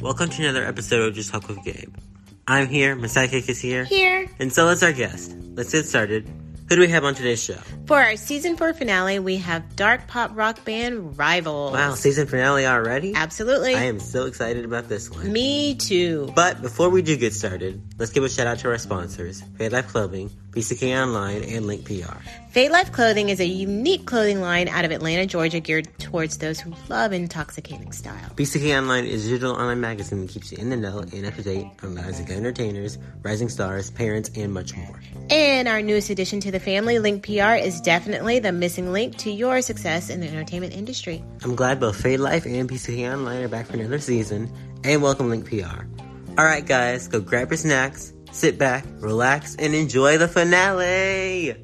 Welcome to another episode of Just Talk with Gabe. I'm here, my sidekick is here, Here and so is our guest. Let's get started. Who do we have on today's show? For our season four finale, we have dark pop rock band Rivals. Wow, season finale already? Absolutely. I am so excited about this one. Me too. But before we do get started, let's give a shout out to our sponsors, Fade Life Clothing, BCK Online, and Link PR. Fade Life Clothing is a unique clothing line out of Atlanta, Georgia, geared towards those who love intoxicating style. BCK Online is a digital online magazine that keeps you in the know and up to date on of entertainers, rising stars, parents, and much more. And our newest addition to the family, Link PR, is definitely the missing link to your success in the entertainment industry. I'm glad both Fade Life and BCK Online are back for another season, and welcome Link PR. Alright guys, go grab your snacks, sit back, relax, and enjoy the finale!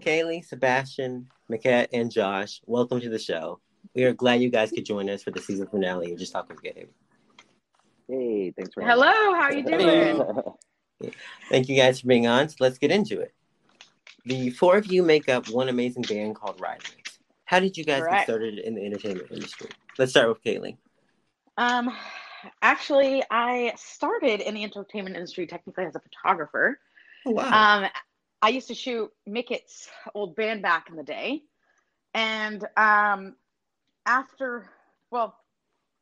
Kaylee, Sebastian, Maquette, and Josh, welcome to the show. We are glad you guys could join us for the season finale of Just Talk with Gabe. Hey, thanks for Hello, how are you doing? Thank you guys for being on. So let's get into it. The four of you make up one amazing band called Rivals. How did you guys get started in the entertainment industry? Let's start with Kaylee. Um, actually, I started in the entertainment industry technically as a photographer. Oh, wow. Um, I used to shoot Mickett's old band back in the day, and um, after, well,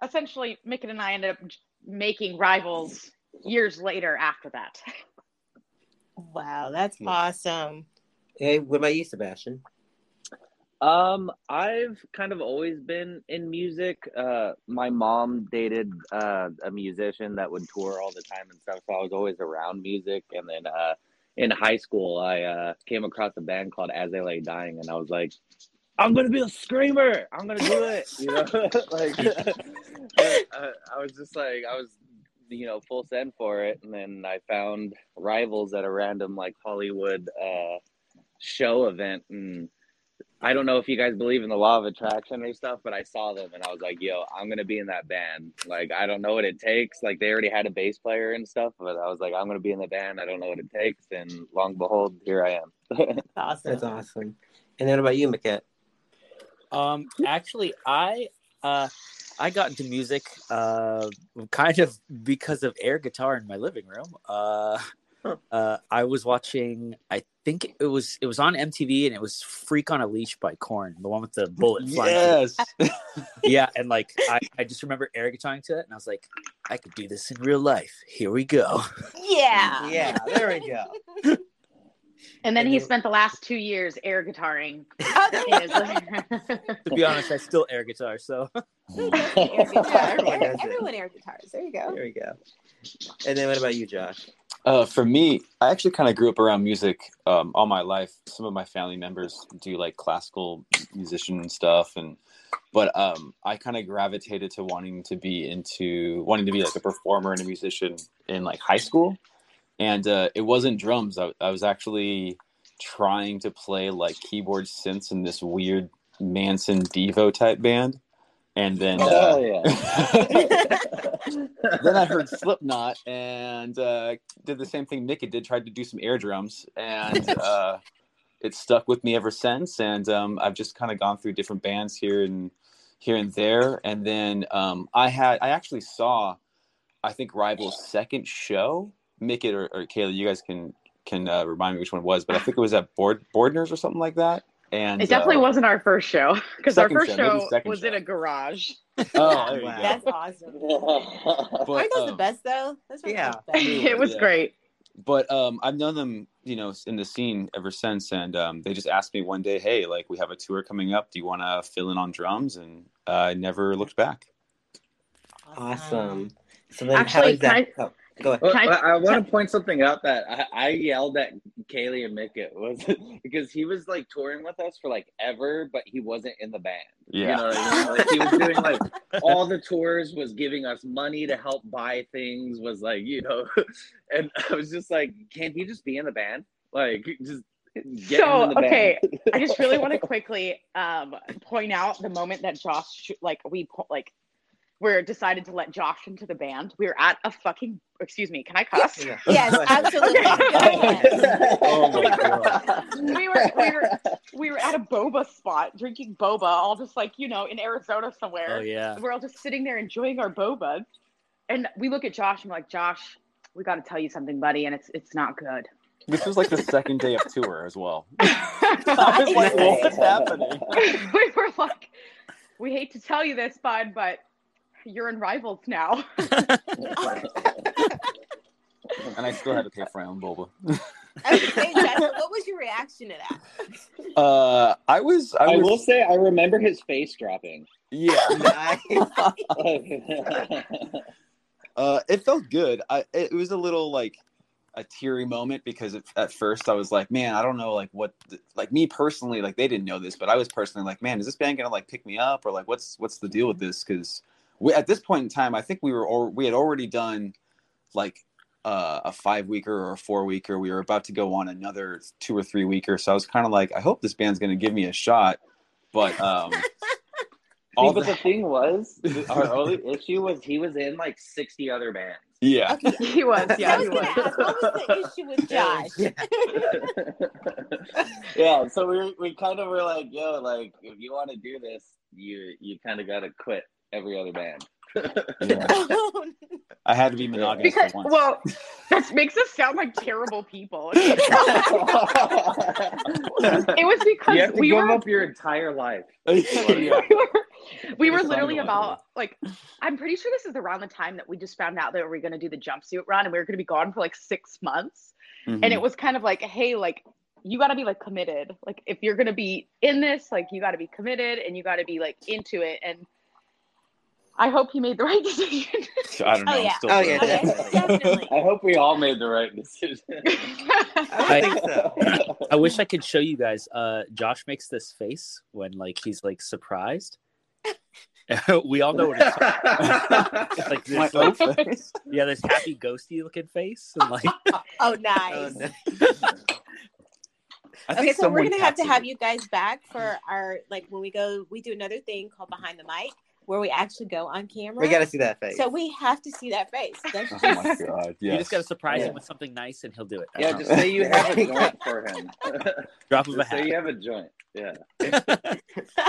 essentially, Mickett and I ended up making rivals years later after that. Wow, that's Yeah. awesome. hey, what about you, Sebastian? Um, I've kind of always been in music. Uh, my mom dated uh, a musician that would tour all the time and stuff, so I was always around music. And then uh, in high school, I uh, came across a band called As They Lay Dying, and I was like, "I'm gonna be a screamer! I'm gonna do it!" You know, like I, I was just like, I was, you know, full send for it. And then I found Rivals at a random like Hollywood uh, show event, and I don't know if you guys believe in the law of attraction or stuff, but I saw them and I was like, yo, I'm gonna be in that band. Like I don't know what it takes. Like they already had a bass player and stuff, but I was like, I'm gonna be in the band. I don't know what it takes, and long behold, here I am. Awesome. That's awesome. And then what about you, Maquette? Um, actually, I uh, I got into music uh, kind of because of air guitar in my living room. Uh, uh, I was watching. I think it was it was on MTV and it was "Freak on a Leash" by Korn, the one with the bullet flying. through- yeah, and like I, I just remember air guitaring to it, and I was like, I could do this in real life. Here we go. Yeah. Yeah, there we go. And then And he spent the last two years air guitaring. Oh, in his- to be honest, I still air guitar, so air guitar. Everyone. Everyone air guitars. There you go. There we go. And then what about you, Josh? Uh, for me, I actually kind of grew up around music um, all my life. Some of my family members do like classical musician and stuff, and but um, I kind of gravitated to wanting to be into wanting to be like a performer and a musician in like high school, and uh, it wasn't drums. I, I was actually trying to play like keyboard synths in this weird Manson Devo type band, and then uh, Oh yeah. then I heard Slipknot and uh, did the same thing Mickey did, tried to do some air drums, and uh, it stuck with me ever since. And um, I've just kind of gone through different bands here and here and there. And then um, I had I actually saw, I think Rival's second show. Mickey or, or Kayla, you guys can can uh, remind me which one it was, but I think it was at Board Bordner's or something like that. And it definitely uh, wasn't our first show because our first show, show was show. in a garage. Oh, Wow. That's awesome. But, Aren't those the um, best though? Those are Yeah. the best. it was Yeah. great. but um, I've known them, you know, in the scene ever since, and um, they just asked me one day, "Hey, like we have a tour coming up. Do you want to fill in on drums?" And uh, I never looked back. Awesome. So then Actually, how is that? can oh, go ahead. Well, I- I, I want to point something out that I, I yelled at Kaylee and Mick. It was because he was like touring with us for like ever, but he wasn't in the band. Yeah. You know what I mean? Like he was doing like all the tours, was giving us money to help buy things, was like, you know, and I was just like, can't he just be in the band? Like just get So, him in the okay, band. I just really want to quickly um, point out the moment that Josh, like, we like, we're decided to let Josh into the band. We were at a fucking, excuse me, can I cuss? Yeah. Yes, absolutely. Go ahead. Oh my god. we were we were at a boba spot, drinking boba, all just like you know in Arizona somewhere. Oh yeah. We're all just sitting there enjoying our boba, and we look at Josh and we're like, Josh, we got to tell you something, buddy, and it's it's not good. This was like the second day of tour as well. I was like, what's happening? we were like, we hate to tell you this, bud, but you're in rivals now. and I still had to pay for my own boba. Okay, Jess, what was your reaction to that? Uh, I was. I, I was, will say I remember his face dropping. Yeah. uh, it felt good. I. It was a little like a teary moment because it, at first I was like, man, I don't know, like what, the, like me personally, like they didn't know this, but I was personally like, man, is this band gonna like pick me up or like what's what's the deal with this? Because we at this point in time, I think we were or we had already done like uh, a five weeker or a four weeker. We were about to go on another two or three weeker. So I was kind of like, I hope this band's going to give me a shot. But um, all but the, the thing was, our only issue was he was in like sixty other bands. Yeah, okay. he was. Yeah, was he was. Ask, what was the issue with Josh? yeah. yeah, so we we kind of were like, yo, like if you want to do this, you you kind of got to quit every other band. Yeah. I had to be monogamous because, for once. Well, that makes us sound like terrible people. it was because you have to we give were up your entire life. we were, we were literally about like I'm pretty sure this is around the time that we just found out that we were going to do the jumpsuit run and we were going to be gone for like six months, Mhm. and it was kind of like, hey, like you got to be like committed. Like if you're going to be in this, like you got to be committed and you got to be like into it and. I hope he made the right decision. I don't know. Oh, yeah. still Oh, yeah, broken. Okay, definitely. I hope we all made the right decision. I think so. I wish I could show you guys. Uh, Josh makes this face when like he's like surprised. we all know what it's, it's like. This, like face. yeah, this happy ghosty looking face, and like Oh, Oh, nice. no. Okay, so we're gonna have to captured have it. you guys back for our like when we go. We do another thing called behind the mic where we actually go on camera. We gotta see that face. So we have to see that face. That's Oh my god! you just gotta surprise Yeah. him with something nice, and he'll do it. yeah, uh-huh. just say you have a joint for him. drop of a just say you have a joint. Yeah.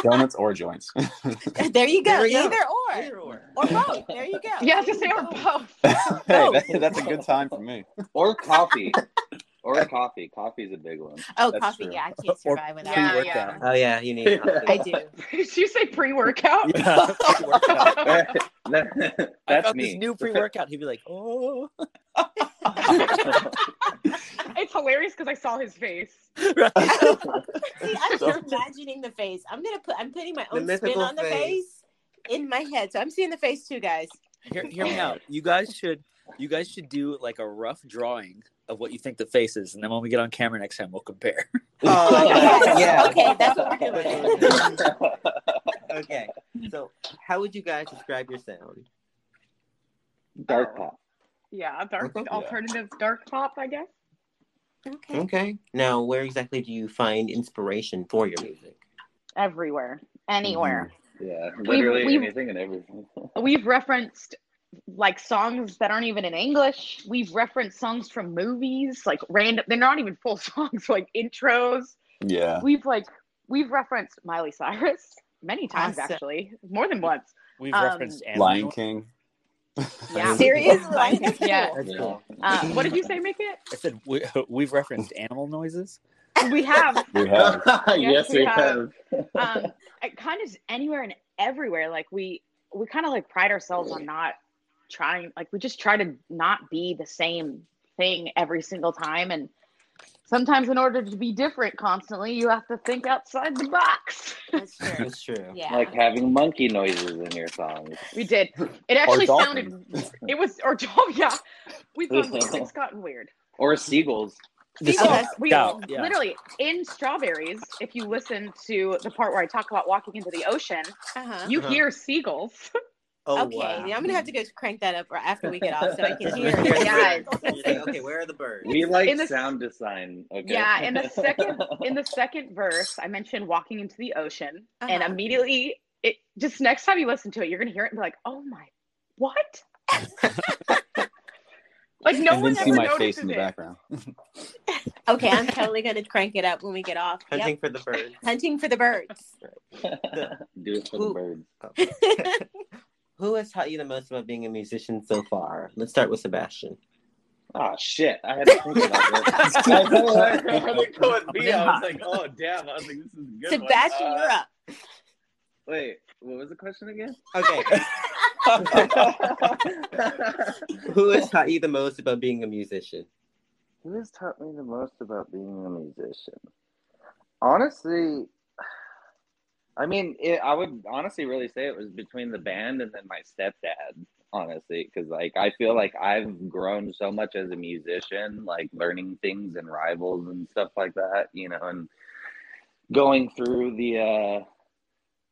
donuts or joints. there you go. There we go. Either or. Either or. or both. There you go. yeah, just say There or you both. hey, that, that's a good time for me. Or coffee. Or coffee. Coffee's a big one. Oh, That's coffee. true. Yeah, I can't survive without Yeah, it. pre-workout. yeah. Oh yeah, you need. Coffee. I do. Did you say pre-workout? Yeah, pre-workout. That- I That's me. this new pre-workout. He'd be like, "Oh, it's hilarious because I saw his face. See, I'm just imagining the face. I'm gonna put. I'm putting my own spin mythical on the face. face in my head. So I'm seeing the face too, guys. Hear, hear me out. You guys should, you guys should do like a rough drawing of what you think the face is, and then when we get on camera next time, we'll compare." Oh, Yes. yeah. Okay, that's what we're doing. Okay. So, how would you guys describe your sound? Dark oh. pop. Yeah, dark Okay. alternative dark pop, I guess. Okay. Okay. Now, where exactly do you find inspiration for your music? Everywhere, anywhere. Mm-hmm. Yeah, literally we've- anything and everything. We've referenced like songs that aren't even in English. We've referenced songs from movies, like random. They're not even full songs, like intros. Yeah. We've like we've referenced Miley Cyrus many times, Awesome. actually, more than once. We've Um, referenced animal Lion. King. Yeah. Seriously? Lion King, yeah. That's cool. Uh, what did you say, Make it? I said we, we've referenced animal noises. We have. We have. yes, we we have. have. um kind of anywhere and everywhere like we we kind of like pride ourselves on not trying like we just try to not be the same thing every single time and sometimes in order to be different constantly you have to think outside the box That's true. That's true. Yeah. Like having monkey noises in your songs. we did it actually dolphins. sounded it was or oh yeah we've gone weird. it's gotten weird Or seagulls. Seagulls, Scout, we Scout, yeah. literally in strawberries if you listen to the part where i talk about walking into the ocean Uh-huh. you Uh-huh. hear seagulls Oh, okay, wow. I'm gonna have to go crank that up after we get off so I can hear. You're Yeah. like, okay, where are the birds? We like In the- sound design. Okay. Yeah, in the second in the second verse, I mentioned walking into the ocean, and Uh-huh. immediately it just next time you listen to it, you're gonna hear it and be like, "Oh my, what?" Like no and one see ever my face in the it. background. Okay, I'm totally gonna crank it up when we get off. Yep. Hunting for the birds. Hunting for the birds. Do it for the Ooh. birds. Who has taught you the most about being a musician so far? Let's start with Sebastian. Oh shit! I had to think about that. I thought I heard it go with me. I was like, oh damn! I was like, this is a good. Sebastian, Uh, you're up. Wait, what was the question again? Okay. Who has taught you the most about being a musician? Who has taught me the most about being a musician? Honestly, I mean, it, I would honestly really say it was between the band and then my stepdad. Honestly, because like I feel like I've grown so much as a musician, like learning things and rivals and stuff like that, you know, and going through the uh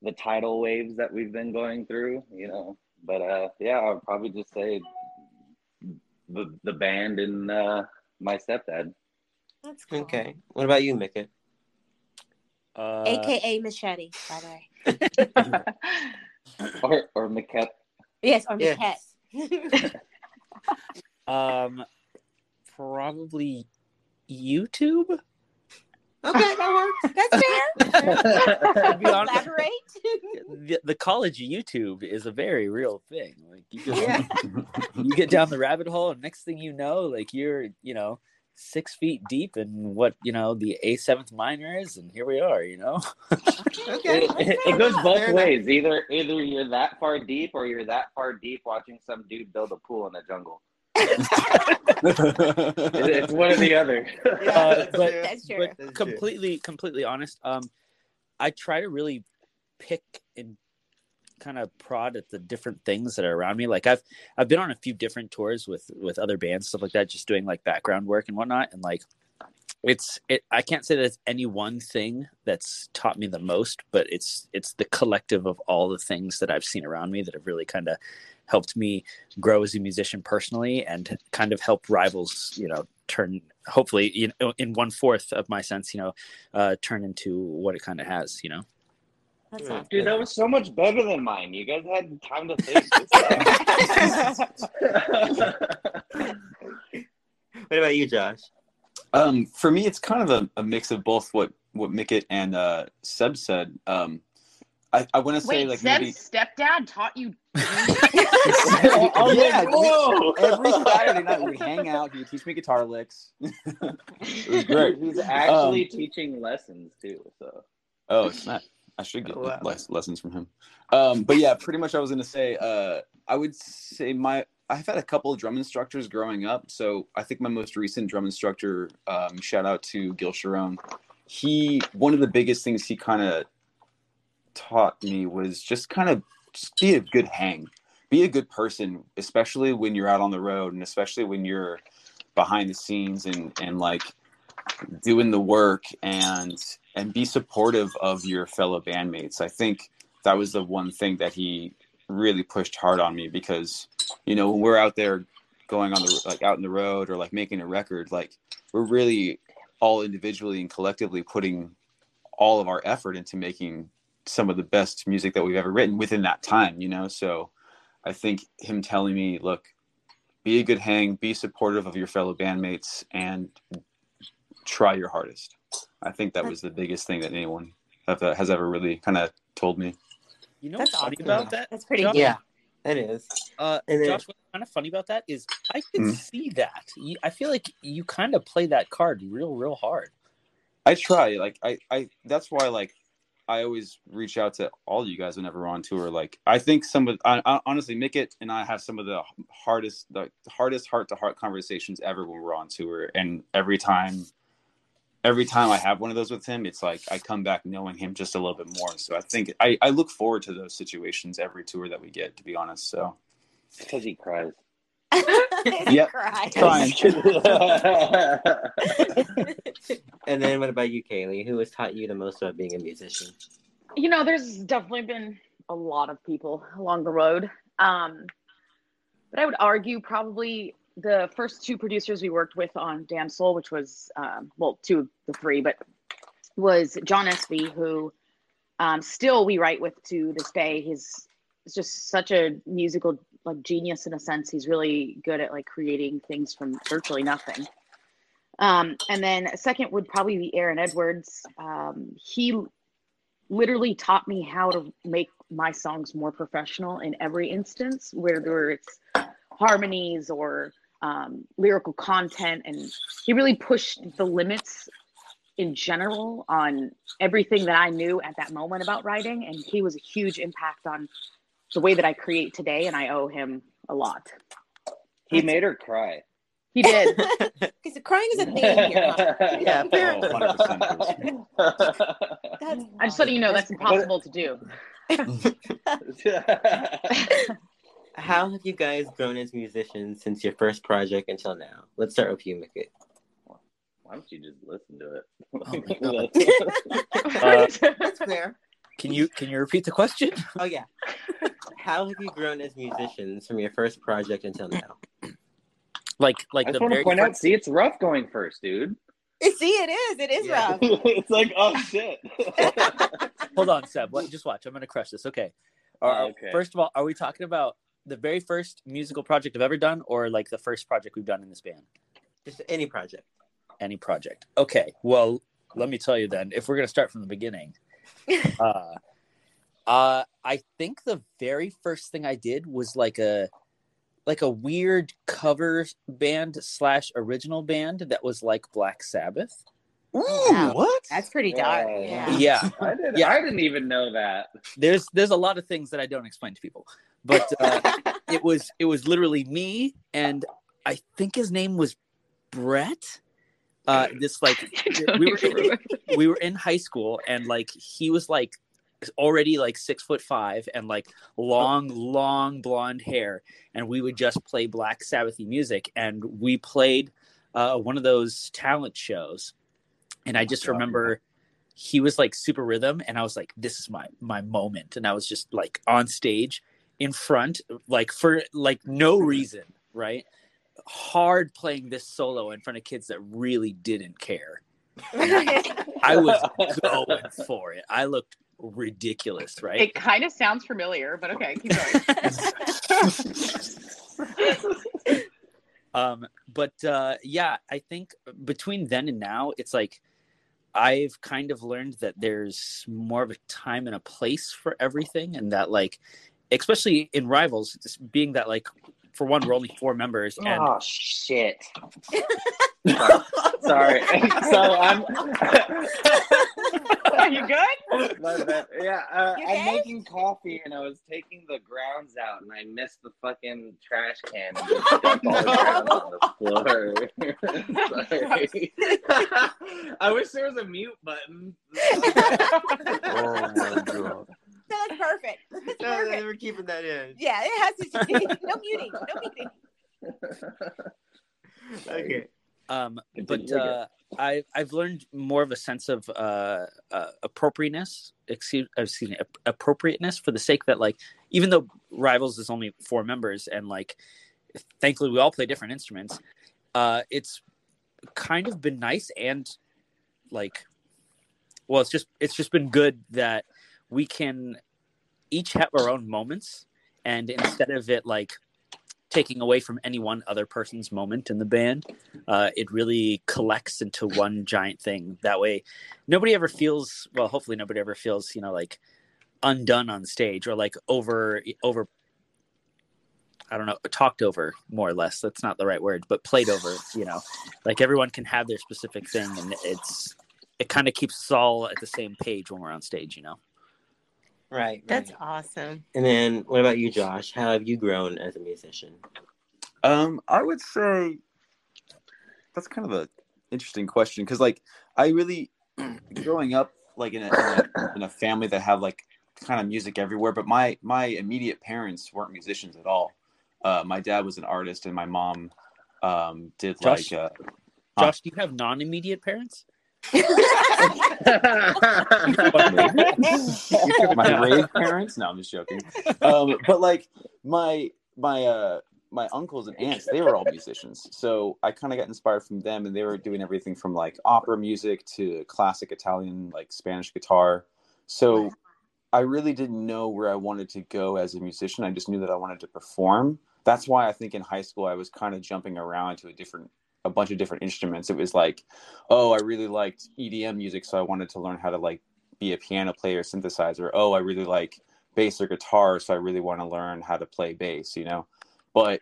the tidal waves that we've been going through, you know. But uh yeah, I would probably just say the the band and uh my stepdad. That's cool. Okay. What about you, Mickett? Uh, AKA Machete, by the way. or or Maquette. Yes, or Yes. Michette. um, probably YouTube. okay, that works. That's fair. To be honest, Elaborate. the, the college YouTube is a very real thing. Like you just Yeah. you get down the rabbit hole, and next thing you know, like you're you know six feet deep in what you know the A seventh minor is, and here we are. You know. Okay. It, it, it goes both Fair enough. ways. Either either you're that far deep or you're that far deep watching some dude build a pool in the jungle. It's one or the other. Uh, but That's true. but That's true. completely completely honest um i try to really pick and kind of prod at the different things that are around me. Like i've i've been on a few different tours with with other bands stuff like that just doing like background work and whatnot and like it's it i can't say that it's any one thing that's taught me the most but it's it's the collective of all the things that i've seen around me that have really kind of helped me grow as a musician personally and kind of help rivals you know turn hopefully you know in one fourth of my sense you know uh turn into what it kind of has you know That's awesome. Dude, that was so much better than mine. You guys had time to think. What about you, Josh? Um, for me, it's kind of a, a mix of both what what Mickett and uh, Seb said. Um, I, I want to say Wait, like Seb's maybe stepdad taught you. yeah, Whoa! every Saturday night we'd hang out. He would teach me guitar licks. it was great. He's actually Um, teaching lessons too. So Oh, it's not. I should get Oh, wow. les- lessons from him. Um, but yeah, pretty much I was gonna say. Uh, I would say my I've had a couple of drum instructors growing up. So I think my most recent drum instructor, um, shout out to Gil Sharone. He one of the biggest things he kind of taught me was just kind of just be a good hang, be a good person, especially when you're out on the road and especially when you're behind the scenes and and like doing the work and and be supportive of your fellow bandmates. I think that was the one thing that he really pushed hard on me because you know when we're out there going on the like out in the road or like making a record like we're really all individually and collectively putting all of our effort into making some of the best music that we've ever written within that time you know so i think him telling me look be a good hang be supportive of your fellow bandmates and try your hardest i think that was the biggest thing that anyone have, uh, has ever really kind of told me you know That's what's funny awesome. about that That's pretty Josh? Yeah, it is. Uh, And then- Josh, what's kind of funny about that is I can Mhm. see that. You, I feel like you kind of play that card real, real hard. I try. Like I, I that's why like I always reach out to all you guys whenever we're on tour. Like I think some of I, I, honestly Mickett and I have some of the hardest the hardest heart to heart conversations ever when we're on tour. And every time every time I have one of those with him, it's like I come back knowing him just a little bit more. So I think I, I look forward to those situations every tour that we get, to be honest. So because he cries. Yep. Cry. trying. And then what about you, Kaylee? Who has taught you the most about being a musician? you know, there's definitely been a lot of people along the road. Um, but I would argue probably the first two producers we worked with on Damn Soul, which was, um, well, two of the three, but was John Espy, who um, still we write with to this day. He's is just such a musical like genius in a sense. He's really good at like creating things from virtually nothing. Um, and then second would probably be Aaron Edwards. Um, he literally taught me how to make my songs more professional in every instance, whether it's harmonies or um, lyrical content. And he really pushed the limits in general on everything that I knew at that moment about writing. And he was a huge impact on the way that I create today. And I owe him a lot. He made her cry. He did. Because crying is a thing here. Yeah, fair. That's I'm just letting you know that's impossible to do. How have you guys grown as musicians since your first project until now? Let's start with you, Mickey. Why don't you just listen to Oh it? Uh, That's fair. Can you can you repeat the question? Oh yeah. How have you grown as musicians from your first project until now? Like like I the want very to point out, see, it's rough going first, dude. See, it is. It is Yeah. rough. it's like, oh shit. Hold on, Seb. What? Just watch. I'm gonna crush this. Okay. Are- Oh, okay. First of all, are we talking about the very first musical project I've ever done, or like the first project we've done in this band? Just any project. Any project? Okay. Well, let me tell you then. If we're gonna start from the beginning, uh, uh, I think the very first thing I did was like a like a weird cover band slash original band that was like Black Sabbath. Wow. what? That's pretty dark. Oh. Yeah. Yeah. I didn't. Yeah. I didn't even know that. there's there's a lot of things that I don't explain to people, but uh, it was it was literally me and I think his name was Brett. Uh, this like we were in, we were in high school and like he was like already like six foot five and like long long blonde hair and we would just play Black Sabbathy music and we played uh, one of those talent shows and I just God. remember he was like super rhythm and I was like this is my my moment. And I was just like on stage in front like for like no reason right? Hard playing this solo in front of kids that really didn't care. I was going for it. I looked ridiculous right? It kind of sounds familiar, but okay, keep going. um but uh yeah i think between then and now it's like i've kind of learned that there's more of a time and a place for everything and that like especially in rivals just being that like for one we're only four members and Oh shit. Sorry. so I'm. Are you good? Yeah, uh, You I'm okay? making coffee and I was taking the grounds out and I missed the fucking trash can and just dumped all the grounds on the floor. I wish there was a mute button. Oh my god. That's perfect. That's No, perfect. we're keeping that in. Yeah, it has to be. No muting. No muting. Okay. Um but uh I, I've learned more of a sense of uh, uh, appropriateness, excuse, excuse me, ap- appropriateness for the sake that, like, even though Rivals is only four members and, like, thankfully we all play different instruments, uh, it's kind of been nice and, like, well, it's just it's just been good that we can each have our own moments, and instead of it like taking away from any one other person's moment in the band, uh, it really collects into one giant thing. That way, nobody ever feels well. Hopefully, nobody ever feels you know like undone on stage or like over over. I don't know, talked over more or less. That's not the right word, but played over. You know, like everyone can have their specific thing, and it's it kind of keeps us all at the same page when we're on stage. You know. Right. That's right. awesome. And then what about you, Josh? How have you grown as a musician? Um, I would say that's kind of a interesting question because, like, I really growing up like in a, in a in a family that have like kind of music everywhere, but my my immediate parents weren't musicians at all. Uh, my dad was an artist, and my mom um, did Josh? like uh, Josh, do you have non-immediate parents? My rave parents. No, I'm just joking. Um, but like my my uh my uncles and aunts, they were all musicians. So I kind of got inspired from them, and they were doing everything from like opera music to classic Italian, like Spanish guitar. So I really didn't know where I wanted to go as a musician. I just knew that I wanted to perform. That's why I think in high school I was kind of jumping around to a different a bunch of different instruments. It was like, oh, I really liked EDM music, so I wanted to learn how to like be a piano player, synthesizer. Oh, I really like bass or guitar, so I really want to learn how to play bass, you know. But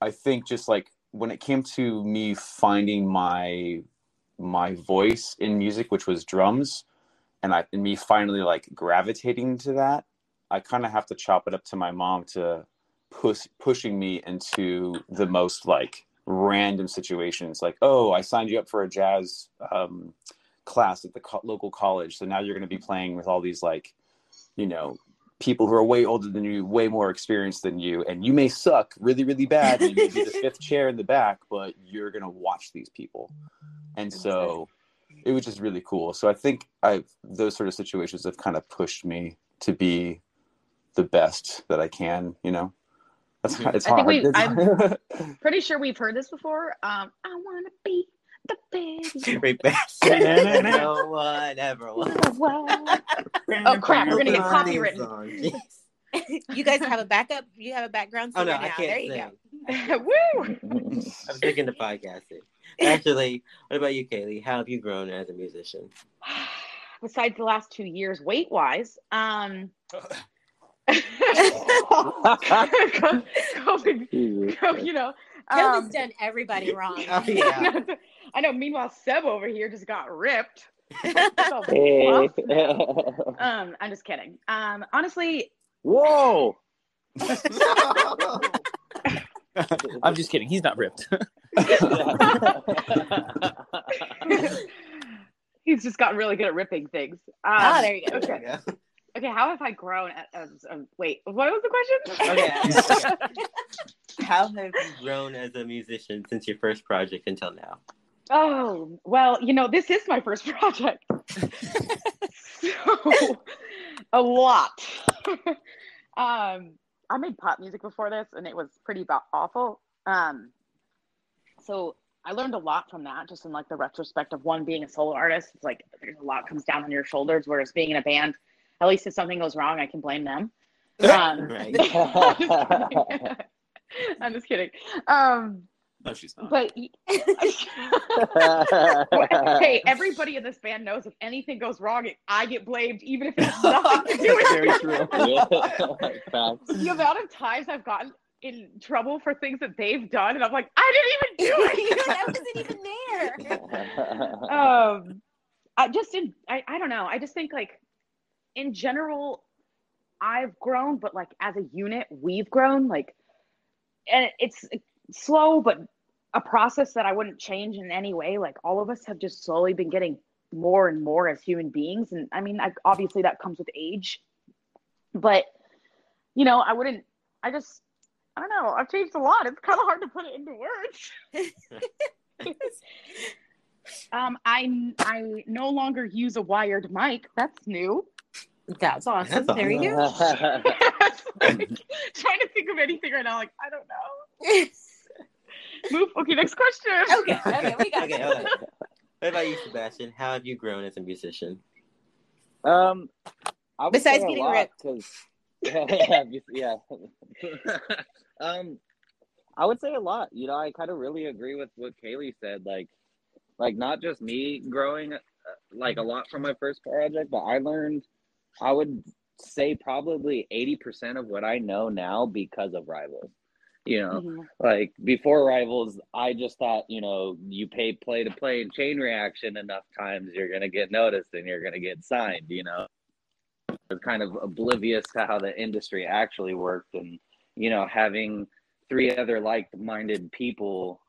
I think just like when it came to me finding my my voice in music, which was drums, and I and me finally like gravitating to that, I kind of have to chop it up to my mom to push pushing me into the most like random situations like oh i signed you up for a jazz um, class at the co- local college so now you're going to be playing with all these like you know people who are way older than you way more experienced than you and you may suck really really bad you may be the fifth chair in the back but you're going to watch these people. And so it was just really cool. So i think i those sort of situations have kind of pushed me to be the best that i can you know that's it's I hard. think we. I'm pretty sure we've heard this before. Um, I want to be the best. no one ever was. oh crap! We're gonna get copywritten. you guys have a backup. You have a background. Oh no, now. I can't. There you sing. go. Woo! I'm sticking the podcasting. Actually, what about you, Kaylee? How have you grown as a musician? Besides the last two years, weight wise, um, COVID, you know, COVID's um, done everybody wrong. Oh, yeah. I know. Meanwhile, Seb over here just got ripped. um, I'm just kidding. Um, honestly, whoa. I'm just kidding. He's not ripped. He's just gotten really good at ripping things. Um, ah, there you go. Okay. Okay, how have I grown? As, um, wait, what was the question? Okay. how have you grown as a musician since your first project until now? Oh, well, you know, this is my first project. so, a lot. um, I made pop music before this and it was pretty awful. Um, so I learned a lot from that, just in like the retrospect of one being a solo artist. It's like there's a lot comes down on your shoulders, whereas being in a band, at least if something goes wrong, I can blame them. Um, I'm just kidding. Um, no, she's not. But hey, everybody in this band knows if anything goes wrong, I get blamed, even if it's nothing to do with Very true. the amount of times I've gotten in trouble for things that they've done, and I'm like, I didn't even do it. I wasn't even there. um, I just in I, I don't know. I just think like in general, I've grown, but like as a unit, we've grown. Like, and it's slow, but a process that I wouldn't change in any way. Like, all of us have just slowly been getting more and more as human beings. And I mean, I, obviously that comes with age, but you know, I wouldn't, I just, I don't know, I've changed a lot. It's kind of hard to put it into words. um, I I no longer use a wired mic. That's new. That's awesome. That's there awesome. you go. trying to think of anything right now. Like, I don't know. Move. Okay, next question. Okay, okay, we got okay, it. What about you, Sebastian? How have you grown as a musician? Um, besides getting ripped. yeah, yeah. um, I would say a lot. You know, I kind of really agree with what Kaylee said. Like, like not just me growing uh, like a lot from my first project, but I learned I would say probably 80% of what I know now because of Rivals. You know, mm-hmm. like before Rivals, I just thought, you know, you pay play to play and chain reaction enough times, you're going to get noticed and you're going to get signed, you know. It's kind of oblivious to how the industry actually worked. And, you know, having three other like minded people,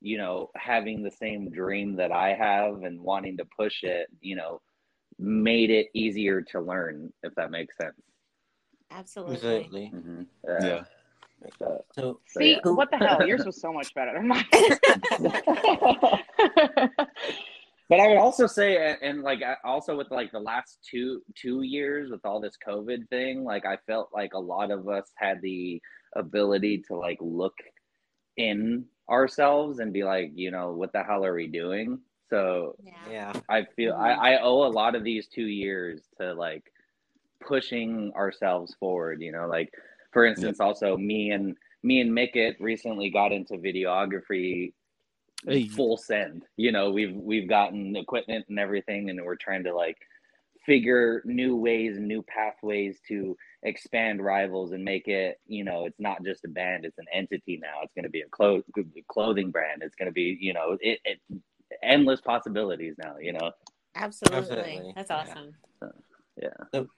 you know, having the same dream that I have and wanting to push it, you know, made it easier to learn, if that makes sense. Absolutely. Absolutely. Mm-hmm. Uh, yeah. So, so, See, yeah. what the hell? Yours was so much better than mine. but I would also say, and, and like also with like the last two two years with all this COVID thing, like I felt like a lot of us had the ability to like look in ourselves and be like, you know, what the hell are we doing? So yeah, I feel I, mm-hmm. I owe a lot of these two years to like pushing ourselves forward. You know, like for instance, also me and me and Mickett recently got into videography hey. full send. You know, we've we've gotten equipment and everything, and we're trying to like figure new ways and new pathways to expand rivals and make it you know it's not just a band it's an entity now it's going to be a clo- clothing brand it's going to be you know it, it endless possibilities now you know absolutely, absolutely. that's awesome yeah, yeah. So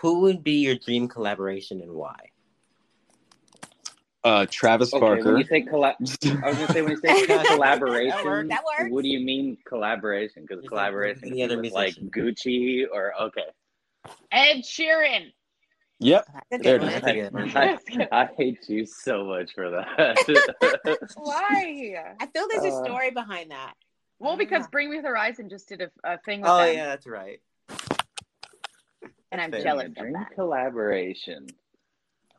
who would be your dream collaboration and why uh, Travis okay, Barker. When you say colla- I was gonna say when you say collaboration, that, works. that works. What do you mean collaboration? Because collaboration any other like Gucci or okay. Ed Sheeran. Yep. There I, I, hate you so much for that. Why? I feel there's a uh, story behind that. Well, because yeah. Bring Me the Horizon just did a, a thing. With oh them. yeah, that's right. And I'm jealous of that. Collaboration.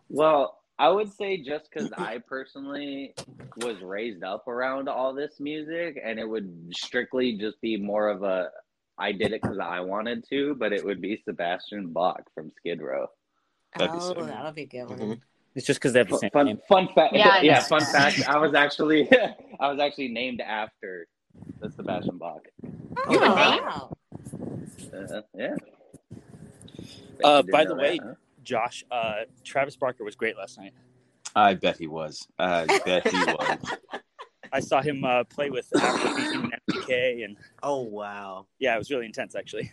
Well, I would say just because I personally was raised up around all this music, and it would strictly just be more of a I did it because I wanted to, but it would be Sebastian Bach from Skid Row. That'd oh, be that'll be a good one. Mm-hmm. It's just because they have the same fun, name. Fun fact, yeah, yeah. Fun fact: I was actually, I was actually named after the Sebastian Bach. Oh, you wow. Uh, yeah. Uh, by the way, huh? Josh. Uh, Travis Barker was great last night. I bet he was. I bet he was. I saw him uh, play with Afrobeat and MGK, and oh wow, yeah, it was really intense actually.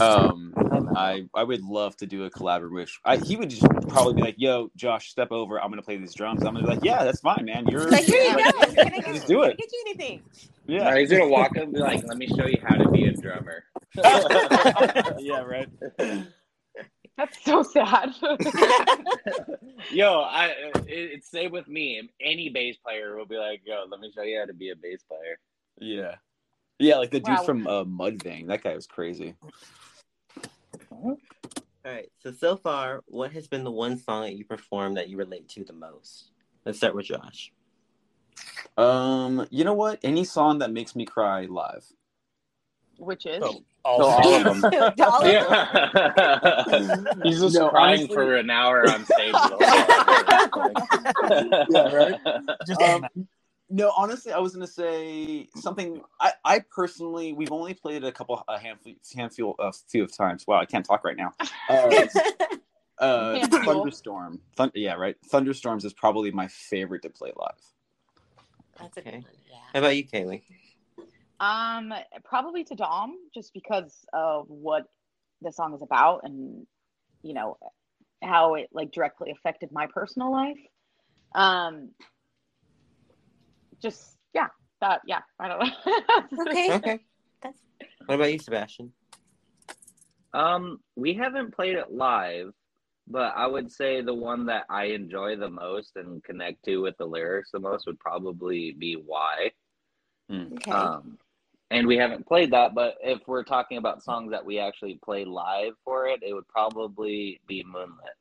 Um, I I would love to do a collaboration. I, he would just probably be like, "Yo, Josh, step over. I'm gonna play these drums." I'm gonna be like, "Yeah, that's fine, man. You're like, here you go. Just do it. Get you anything? Yeah, he's gonna walk up and be like, "Let me show you how to be a drummer." yeah, right. That's so sad. yo, I it, it's same with me. Any bass player will be like, "Yo, let me show you how to be a bass player." Yeah, yeah, like the dude wow. from uh, Mudvayne. That guy was crazy. All right. So so far, what has been the one song that you performed that you relate to the most? Let's start with Josh. Um, you know what? Any song that makes me cry live. Which is oh, all, all of them. all yeah. He's just no, crying honestly... for an hour on stage. yeah, right. Just um, no, honestly, I was gonna say something. I, I personally, we've only played a couple, a handful, handful, a few of times. Wow, I can't talk right now. Uh, uh, Thunderstorm. Thund- yeah, right. Thunderstorms is probably my favorite to play live. That's okay. Yeah. How about you, Kaylee? Um, probably to Dom, just because of what the song is about, and you know how it like directly affected my personal life. Um, just yeah, that yeah, I don't know. okay. Okay. That's... What about you, Sebastian? Um, we haven't played it live, but I would say the one that I enjoy the most and connect to with the lyrics the most would probably be "Why." Hmm. Okay. Um, and we haven't played that, but if we're talking about songs that we actually play live for it, it would probably be Moonlit.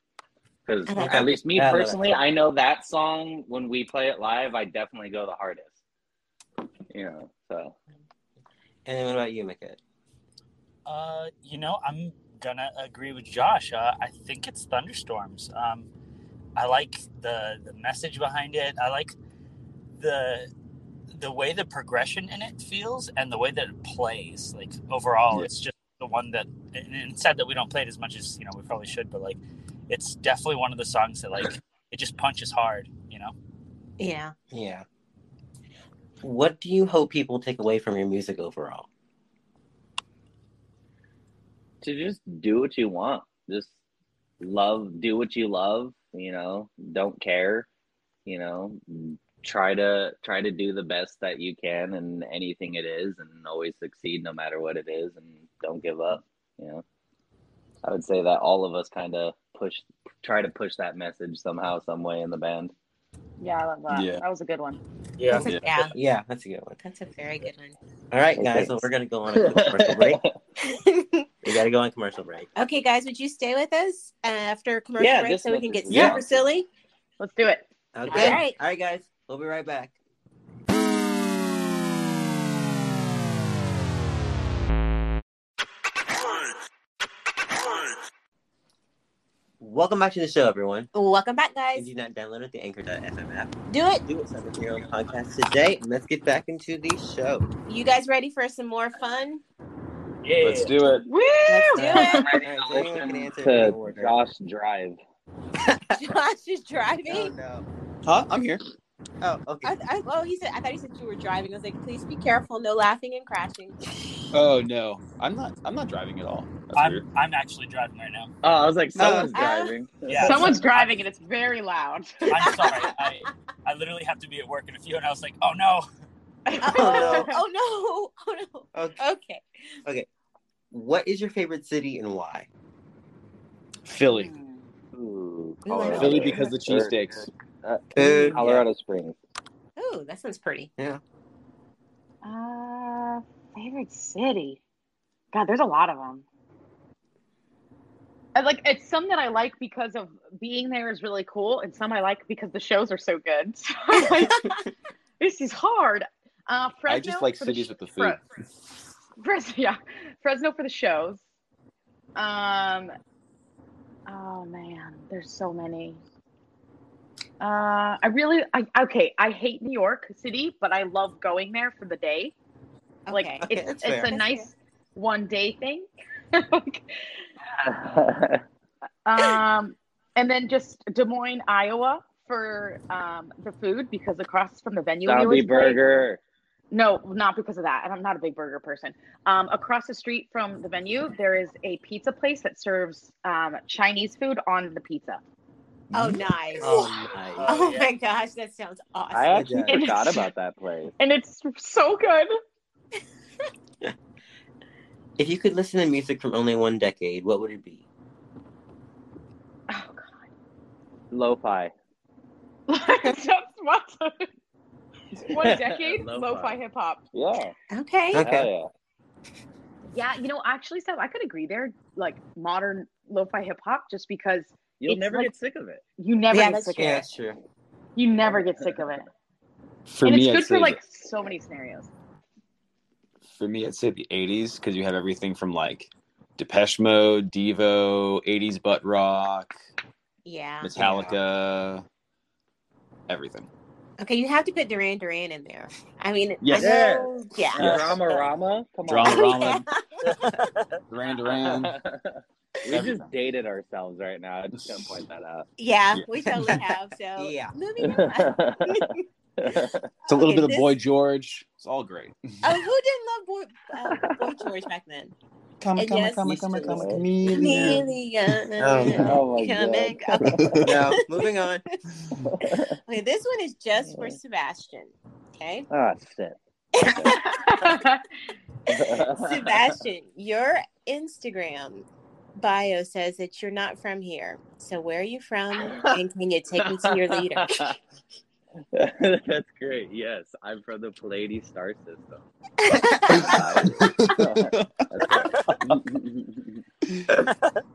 Because at least me personally, I know that song when we play it live, I definitely go the hardest. You know, so. And then what about you, Mickett? Uh, you know, I'm gonna agree with Josh. Uh, I think it's thunderstorms. Um, I like the the message behind it. I like the the way the progression in it feels and the way that it plays. Like overall, yeah. it's just the one that. And it's sad that we don't play it as much as you know we probably should, but like it's definitely one of the songs that like it just punches hard, you know. Yeah. Yeah. What do you hope people take away from your music overall? To just do what you want. Just love, do what you love, you know, don't care, you know, try to try to do the best that you can in anything it is and always succeed no matter what it is and don't give up, you know. I would say that all of us kind of push try to push that message somehow, some way in the band. Yeah, I love that. Yeah. That was a good one. Yeah. That's a, yeah. Yeah, that's a good one. That's a very good one. All right, guys. So we're gonna go on a commercial break. we gotta go on commercial break. Okay, guys, would you stay with us uh, after commercial yeah, break so we can get super yeah. silly? Let's do it. Okay. All right. All right, guys. We'll be right back. Welcome back to the show, everyone. Welcome back, If guys. you not downloaded the Anchor.fm app, Do it. do it. Sign up for your own podcast today. Let's get back into the show. You guys ready for some more fun? Yeah. Let's do it. Woo! Let's do it. All right, so can to. Josh Drive. Josh is Oh, driving. no. Huh? I'm here. Oh, okay. I, I, oh, he said. I thought he said you were driving. I was like, please be careful. No laughing and crashing. Oh no, I'm not. I'm not driving at all. That's I'm weird. I'm actually driving right now. Oh, I was like, someone's Uh, driving. Yeah. Someone's driving and it's very loud. I'm sorry. I I literally have to be at work in a few, and I was like, oh no. Uh-oh. oh no! Oh no! Okay. Okay. What is your favorite city and why? Philly. Ooh, Ooh, Philly because the cheesesteaks. Uh, Food, Colorado Springs. Ooh, that sounds pretty. Yeah. Uh, favorite city. God, there's a lot of them. I like it's some that I like because of being there is really cool, and some I like because the shows are so good. So like, this is hard. Uh, Fresno I just like for the cities sh- with the food. Fre- Fresno, yeah, Fresno for the shows. Um, oh man, there's so many. Uh, I really, I okay. I hate New York City, but I love going there for the day. Like Okay. Okay, it's it's fair. a That's nice one day thing. Um, and then just Des Moines, Iowa for um the food because across from the venue we Zombie always play- Burger. no, not because of that. And I'm not a big burger person. Um, across the street from the venue, there is a pizza place that serves um, Chinese food on the pizza. Oh, mm-hmm. nice. Oh, nice. Oh yeah. my gosh, that sounds awesome. I actually Yeah. forgot about that place. And it's so good. If you could listen to music from only one decade, what would it be? Oh, God. Lo-fi. That's what? One decade? Lo-fi. Lo-fi hip hop. Yeah. okay. Okay. Hell Yeah, you know, actually, Seth, I could agree there. Like modern lo-fi hip hop, just because You'll It's never like- get sick of it. you never Yeah, get sick Yeah, of it. that's true. You never get sick of it. For and me, it's I'd good for say like so many scenarios. for me, I'd say the '80s because you have everything from like Depeche Mode, Devo, '80s butt rock, Yeah. Metallica, everything. Okay, you have to put Duran Duran in there. I mean, Yes. I know, yeah. Yes. Drama Rama. Come Drama. Rama. Duran Duran. we just dated ourselves right now. I'm just gonna point that out. Yeah, Yeah. we totally have. So Yeah. moving on. It's a little Okay, bit of this- Boy George. It's all great. Oh, who didn't love Boy, uh, Boy George back then? Come, And yes, come, come, come, chameleon. Chameleon. Oh my Coming- God. Okay. No, moving on. okay, this one is just for Sebastian. Okay. Ah, shit. Sebastian, your Instagram bio says that you're not from here. So where are you from? And can you take me to your leader? That's great. Yes, I'm from the Pleiades star system.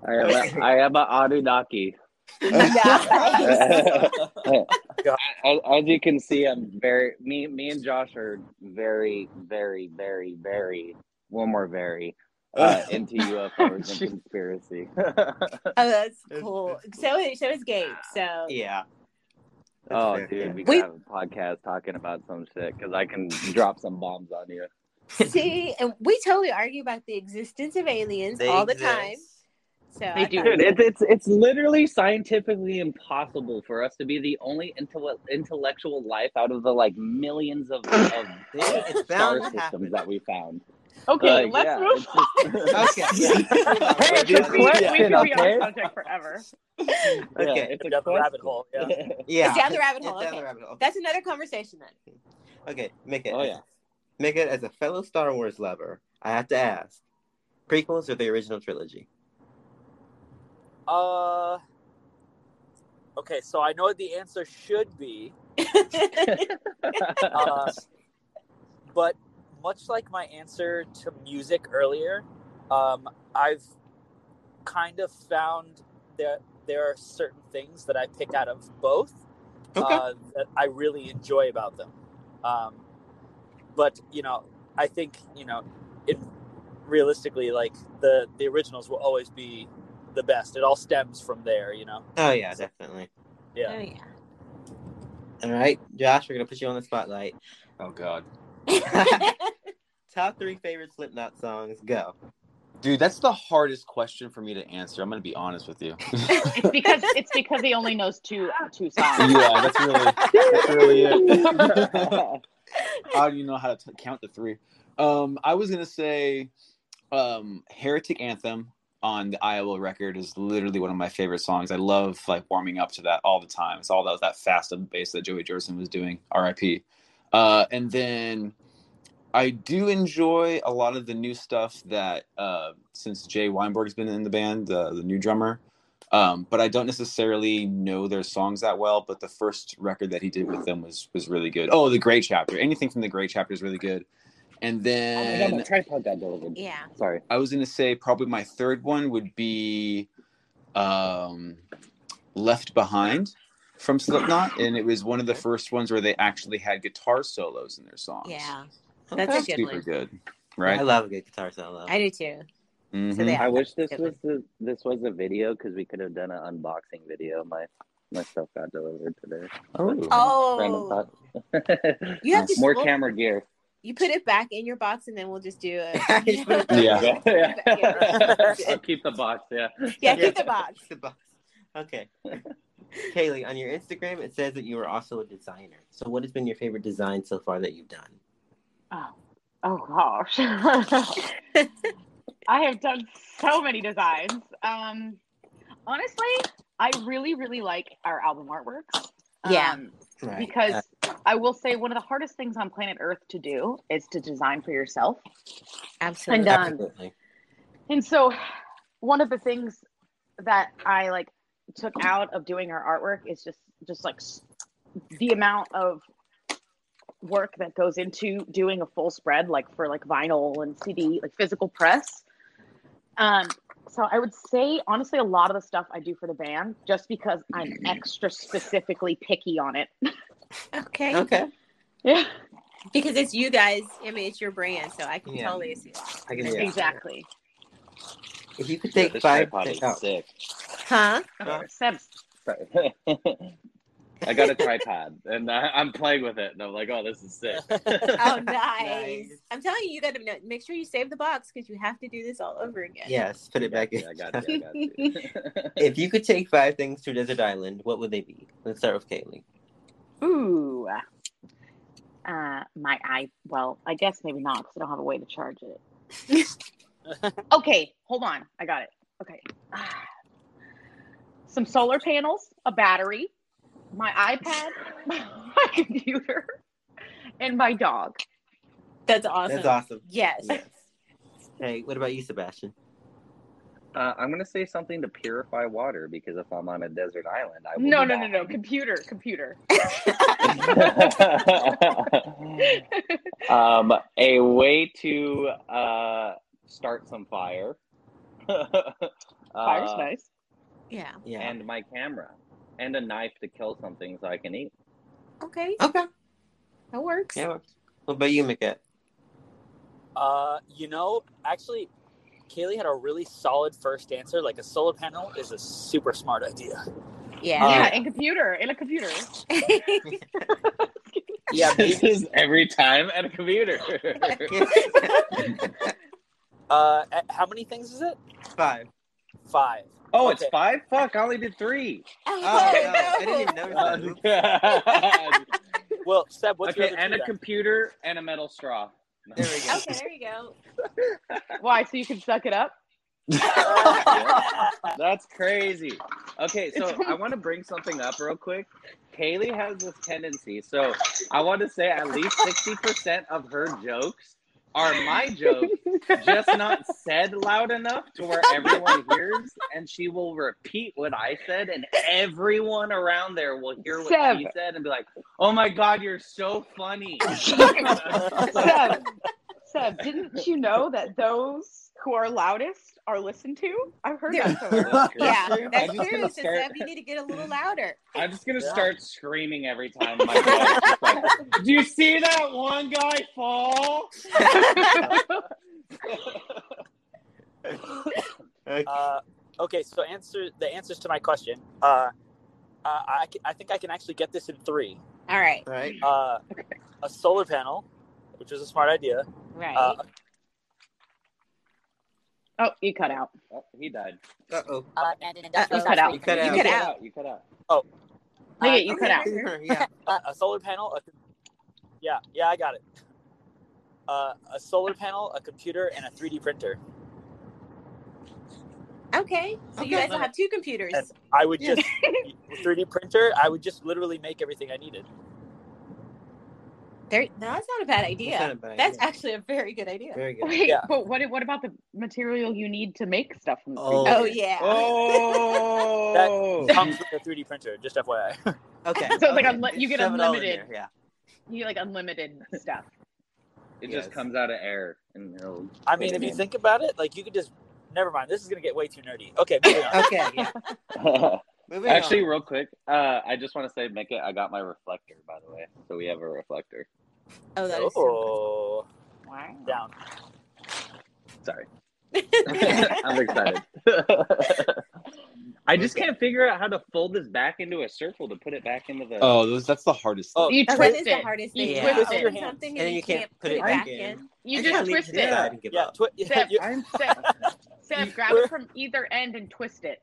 I am a, I am a Anunnaki. Nice. as, as you can see, I'm very me. Me and Josh are very, very, very, very. One more very uh, into UFOs and conspiracy. Oh, that's cool. So is so is Gabe. So Yeah. That's oh, fair. dude, we We- have a podcast talking about some shit because I can drop some bombs on you. see, and we totally argue about the existence of aliens They all the time. So They I do. Dude, it's it's it's literally scientifically impossible for us to be the only intell- intellectual life out of the like millions of, of It's star systems happen. that we found. Okay, Like, let's yeah, move on. Okay. Yeah. Hey, it's a Just quick- we question, could be okay? on subject forever. Yeah, Okay. it's a Down the rabbit hole, yeah. Yeah. It's down the rabbit It's hole, down the rabbit hole. That's another conversation then. Okay, make it. Oh, yeah. Make it as a fellow Star Wars lover. I have to ask: prequels or the original trilogy? Uh. Okay, so I know what the answer should be, uh, but much like my answer to music earlier, um, I've kind of found that there are certain things that I pick out of both Okay. uh, that I really enjoy about them. Um, but you know, I think you know, it realistically, like the the originals will always be the best. It all stems from there, you know. Oh yeah, definitely. Yeah. Oh yeah. All right, Josh, we're gonna put you on the spotlight. Oh God, Top three favorite Slipknot songs. Go. dude, that's the hardest question for me to answer. I'm gonna be honest with you. It's because it's because he only knows two two songs. yeah, that's really that's really it. how do you know how to t- count to three? Um, I was gonna say, um, "Heretic Anthem" on the Iowa record is literally one of my favorite songs. I love like warming up to that all the time. It's all that that fast and bass that Joey Jordison was doing. R.I.P. Uh, and then I do enjoy a lot of the new stuff that uh, since Jay Weinberg's been in the band, uh, the new drummer. Um, but I don't necessarily know their songs that well. But the first record that he did with them was was really good. Oh, the Gray Chapter. Anything from the Gray Chapter is really good. And Oh my then god, my tripod got delivered. Yeah. Sorry. I was gonna say probably my third one would be um, Left Behind from Slipknot, and it was one of the first ones where they actually had guitar solos in their songs. Yeah. That's a good super one. good, I love a good guitar solo. I do too. Mhm. So I wish this was the this was a video because we could have done an unboxing video. My my stuff got delivered today. Oh. Oh. You have to- more well- camera gear. you put it back in your box, and then we'll just do a Yeah. I'll keep the box. Yeah. yeah. Keep the box. the box. Okay. Kaylee, on your Instagram, it says that you are also a designer. So, what has been your favorite design so far that you've done? Oh, oh gosh. I have done so many designs. Um, honestly, I really, really like our album artworks. Yeah. Um, Right. because I will say one of the hardest things on planet Earth to do is to design for yourself. Absolutely. And, uh, Absolutely. And so one of the things that I like took out of doing our artwork is just just like the amount of work that goes into doing a full spread like for like vinyl and CD like physical press. Um so I would say honestly a lot of the stuff I do for the band just because I'm extra specifically picky on it. okay. Okay. Yeah. Because it's you guys. I mean, it's your brand, so I can Yeah. totally see. I can, yeah. Exactly. If you could take this five. tripod is sick. Huh? Uh, Sorry. I got a tripod and I, I'm playing with it, and I'm like, "Oh, this is sick." Oh, nice. Nice. I'm telling you, you got to make sure you save the box because you have to do this all over again. yes, put it back in. I got you. I got you. if you could take five things to a desert island, what would they be? Let's start with Kaylee. Ooh. Uh, my i well, I guess maybe not because I don't have a way to charge it. okay, hold on. I got it. Okay. Some solar panels, a battery, my iPad, my computer, and my dog. That's awesome. That's awesome. Yes. Yes. Hey, what about you, Sebastian? Uh, I'm gonna say something to purify water because if I'm on a desert island, I will No, be no, no, no. Computer, computer. um, a way to uh, start some fire. Fire's Uh, nice. Yeah. Yeah. And my camera. And a knife to kill something so I can eat. Okay. okay. That works. Yeah. works. What about you, Mickett? Uh, you know, actually, Kaylee had a really solid first answer. Like a solar panel is a super smart idea. Yeah. yeah, and computer, in a computer. Yeah, this is every time at a computer. Uh, how many things is it? Five. Five. Oh, it's five? Fuck, I only did three. Oh, no. I didn't even notice Uh, that. Well, Seb, what's okay, your and other a then? computer and a metal straw. There we go. Okay, there you go. Why? So you can suck it up? That's crazy. Okay, so I want to bring something up real quick. Kaylee has this tendency. So I want to say at least 60% of her jokes are my jokes, just not said loud enough to where everyone hears. And she will repeat what I said, and everyone around there will hear what Seb. she said and be like, oh my God, you're so funny. Seb, Seb, didn't you know that those who are loudest are listened to? I've heard that somewhere. Yeah, I'm that's just true. gonna So start- Seb, you need to get a little louder. I'm just gonna Yeah. start screaming every time my dog's like, Do you see that one guy fall? Okay. Uh, okay, so answer the answers to my question. Uh, uh, I, I think I can actually get this in three. All right. All right. Uh, a solar panel, which was a smart idea. Right. Uh, Oh, you cut out. Oh, he died. Uh oh. Uh, You cut out. You cut You out. cut out. You cut out. Look at you cut out. yeah. a, a solar panel. A, yeah, yeah, I got it. Uh, a solar panel, a computer, and a 3D printer. Okay. So you guys will have two computers. And I would just 3D printer. I would just literally make everything I needed. There, no, that's not a bad idea. That's a bad That's idea. actually a very good idea. Very good. Wait, Yeah. but what what about the material you need to make stuff from the Oh. 3D? Oh yeah. Oh. That comes with a 3D printer. Just FYI. Okay. So it's like unli- you get Shove it all in unlimited. Yeah. You get like unlimited stuff. It Yes. just comes out of air and it'll. I mean, if you think about it, like you could just. Never mind. This is gonna get way too nerdy. Okay, moving. Okay. Yeah. Moving Actually, on. real quick, uh, I just want to say, Mickey, I got my reflector, by the way. So we have a reflector. Oh, that is so Oh, Wow. down. Sorry. I'm excited. I just can't figure out how to fold this back into a circle to put it back into the. Oh, those that's the hardest Oh, thing. You Oh, twist that is it. the hardest You thing. Yeah. You twist open your hand. something And and, then you can't put it back in. You I just can't twist to decide it. and give Yeah, up. twi- yeah, I'm Seb, Seb, grab it from either end and twist it.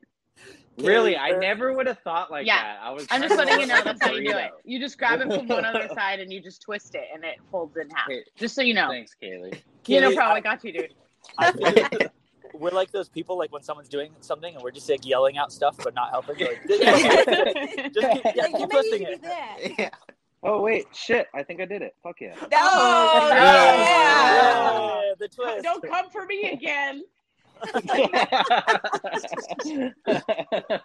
Really, I never would have thought like Yeah. that. I was. I'm just letting you know that's how you do it. You just grab it from one other side and you just twist it and it folds in half. Hey, Just so you know. Thanks, Kaylee. You no Kaylee, problem. I- I got you, dude. I we're like those people like when someone's doing something and we're just like yelling out stuff but not helping. You're like, just keep, yeah, keep twisting it. could do that. Yeah. Oh wait, shit! I think I did it. Fuck yeah. No, Oh, yeah. Yeah, the twist. Don't come for me again.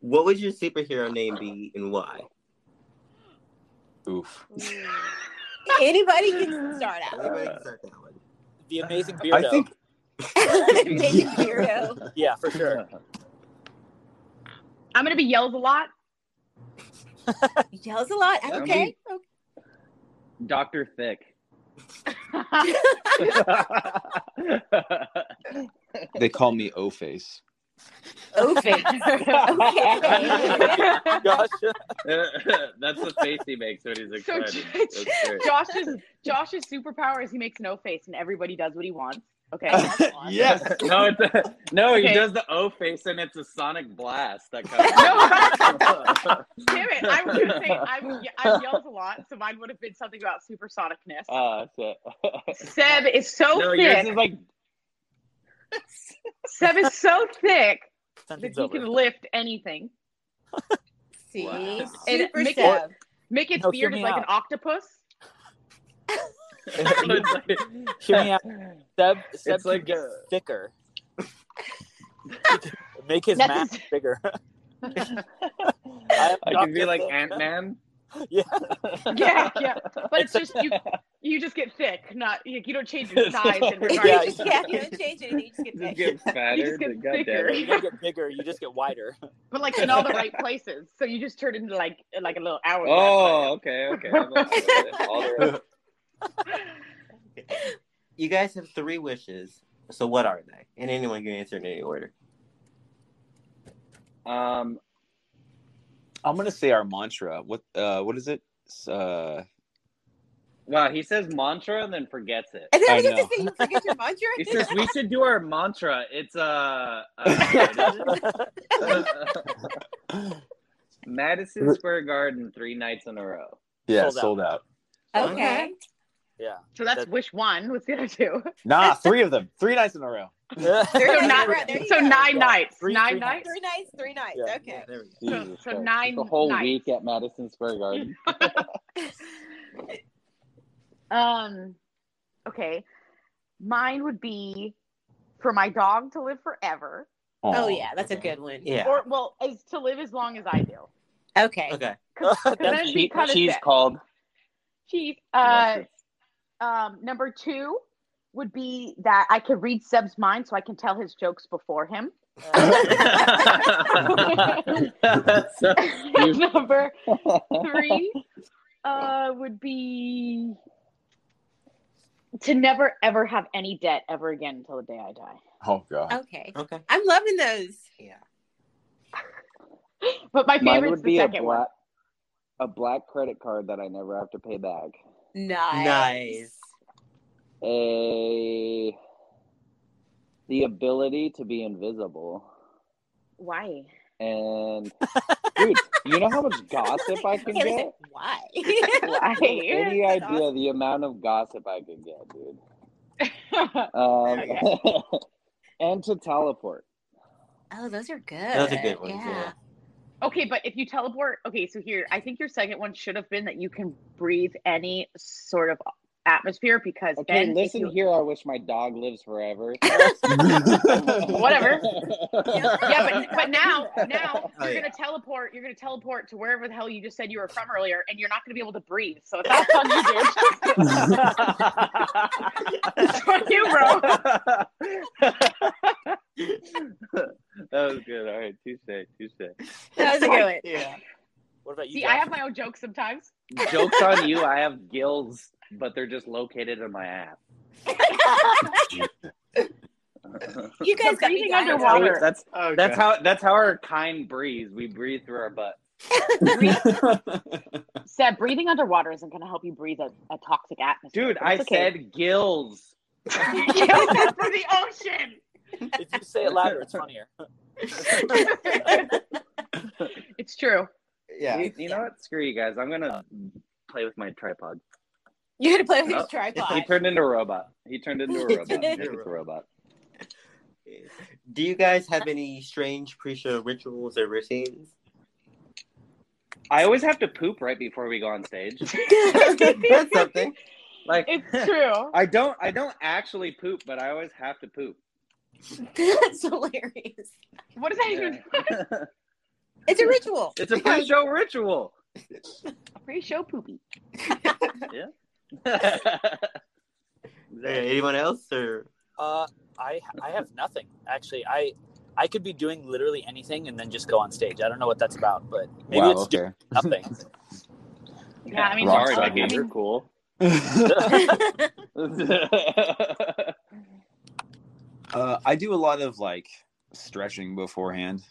What would your superhero name be and why? Oof. Anybody can start out. Everybody can start that one. The amazing beardo. I think Maybe Beardo. Yeah, for sure. I'm gonna be yelled a lot. He yells a lot. That'd Okay. Doctor Thick. they call me O Face. Okay. okay. Gosh. That's the face he makes when he's So excited. That's great. Josh's Josh's superpower is he makes no face and everybody does what he wants. Okay. yes. No, it's a, no, Okay. he does the O face and it's a sonic blast that comes. Damn it! I was gonna say I'm, I yelled a lot, so mine would have been something about supersonicness. Uh, so, Seb is so no, yours thick. is like Seb is so thick that Something's he over. can lift anything. See, Wow. And super Mickey- Seb. Mickey's No, beard is like out. an octopus. it's like, Hear me out. Seb, Seb It's can like get a- thicker. Make his That's mask bigger. I, I can be like Ant Man. Yeah. Yeah, yeah. But it's just you. You just get thick, not you, you don't change your size in You. Yeah. just, yeah, you don't change anything. You just get Just thick. get fatter. You just get God thicker. You don't get bigger. You just get wider. but like in all the right places. So you just turn into like like a little hourglass. Oh, okay, okay. I'm all right. All right. You guys have three wishes. So what are they? And anyone can answer in any order. Um, I'm gonna say our mantra. What uh what is it? It's, Uh wow, he says mantra and then forgets it. And then I we get know. say you forget your mantra. He says we should do our mantra. It's uh, uh Madison Square Garden three nights in a row. yeah, Sold out. sold out. okay. Yeah. So that's That- wish one. What's the other two? Nah, three of them. Three nights in a row. So you nine, so nine nights. Three- nine three nights. Three nights, three nights. Yeah. Okay. There we go. So- so Christ. nine the whole nights. week at Madison Square Garden. Um. Okay. Mine would be for my dog to live forever, Oh yeah, that's a good one. Yeah. or well, is to live as long as I do. Okay. Okay. Because then That's it'd She- kind of she's called. Chief. Uh, um, number two would be that I could read Seb's mind, so I can tell his jokes before him. number three uh, would be to never ever have any debt ever again until the day I die. Oh god. Okay. Okay. I'm loving those. Yeah. But my favorite favorite's would the be a second one. black, a black credit card that I never have to pay back. Nice. Nice. A the ability to be invisible. Why? And dude, you know how much gossip I can get? why? Why? Any That's idea the amount of gossip I could get, dude? Um, and to teleport. oh, those are good. Those are good ones, Yeah. yeah. Okay, but if you teleport, okay, so here, I think your second one should have been that you can breathe any sort of atmosphere because Okay, then listen you- here. I wish my dog lives forever. Whatever. yeah, but but now now Oh, you're yeah. gonna teleport. You're gonna teleport to wherever the hell you just said you were from earlier, and you're not gonna be able to breathe. So it's that's on you, dude. It's on you, bro. that was good. All right, Tuesday, Tuesday. That was a good one. Yeah. What about you? See, I have my own jokes sometimes. Jokes on you. I have gills, but they're just located in my ass. You guys got me Breathing dying. underwater. That's Okay. that's oh, how that's how our kind breathes. We breathe through our butt. Seb, breathing underwater isn't gonna help you breathe a, a toxic atmosphere. Dude, but I okay. said gills. Gills are for the ocean. if you say it louder, it's funnier. it's true. Yeah. You, you know what? Screw you guys. I'm gonna play with my tripod. You had to play with Oh, your tripod. He turned into a robot. He turned into a robot. Nick is a robot. Do you guys have any strange pre-show rituals or routines? I always have to poop right before we go on stage. That's something. Like It's true. I don't I don't actually poop, but I always have to poop. That's hilarious. What does that even? Yeah. It's a ritual. it's a pre-show ritual. A pre-show poopy. Okay, anyone else or Uh, I I have nothing actually. I I could be doing literally anything and then just go on stage. I don't know what that's about, but maybe wow. it's Okay. just nothing. Yeah, I mean, Rock sorry. Becky, I mean- you're cool. Uh, I do a lot of like stretching beforehand.